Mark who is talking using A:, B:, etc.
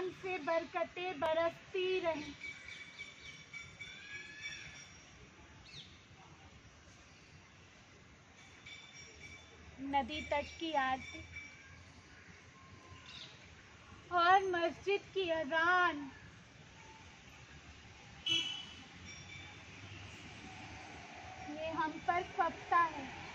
A: आसमान से बरकतें बरसती रहें। नदी तट की आरती और मस्जिद की अजान। ये हम पर फपता है।